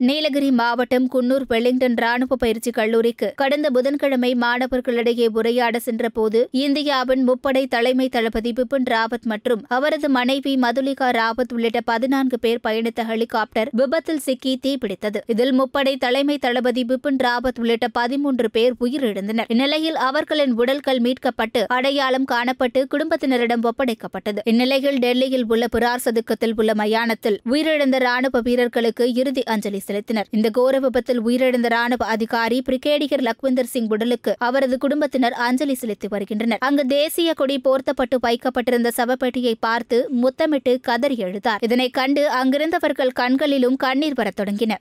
நீலகிரி மாவட்டம் குன்னூர் வெலிங்டன் ராணுவ பயிற்சி கல்லூரிக்கு கடந்த புதன்கிழமை மாணவர்களிடையே உரையாட சென்றபோது இந்தியாவின் முப்படை தலைமை தளபதி பிபின் ராவத் மற்றும் அவரது மனைவி மதுலிகா ராவத் உள்ளிட்ட பதினான்கு பேர் பயணித்த ஹெலிகாப்டர் விபத்தில் சிக்கி தீப்பிடித்தது இதில் முப்படை தலைமை தளபதி பிபின் ராவத் உள்ளிட்ட பதிமூன்று பேர் உயிரிழந்தனர். இந்நிலையில் அவர்களின் உடல்கள் மீட்கப்பட்டு அடையாளம் காணப்பட்டு குடும்பத்தினரிடம் ஒப்படைக்கப்பட்டது. இந்நிலையில் டெல்லியில் உள்ள புரார் சதுக்கத்தில் உள்ள மயானத்தில் உயிரிழந்த ராணுவ வீரர்களுக்கு இறுதி அஞ்சலி செலுத்தினர். இந்த கோர விபத்தில் உயிரிழந்த ராணுவ அதிகாரி பிரிகேடியர் லக்விந்தர் சிங் உடலுக்கு அவரது குடும்பத்தினர் அஞ்சலி செலுத்தி வருகின்றனர். அங்கு தேசிய கொடி போர்த்தப்பட்டு வைக்கப்பட்டிருந்த சவப்பெட்டியை பார்த்து முத்தமிட்டு கதறி எழுதார் இதனை கண்டு அங்கிருந்தவர்கள் கண்களிலும் கண்ணீர் வரத் தொடங்கின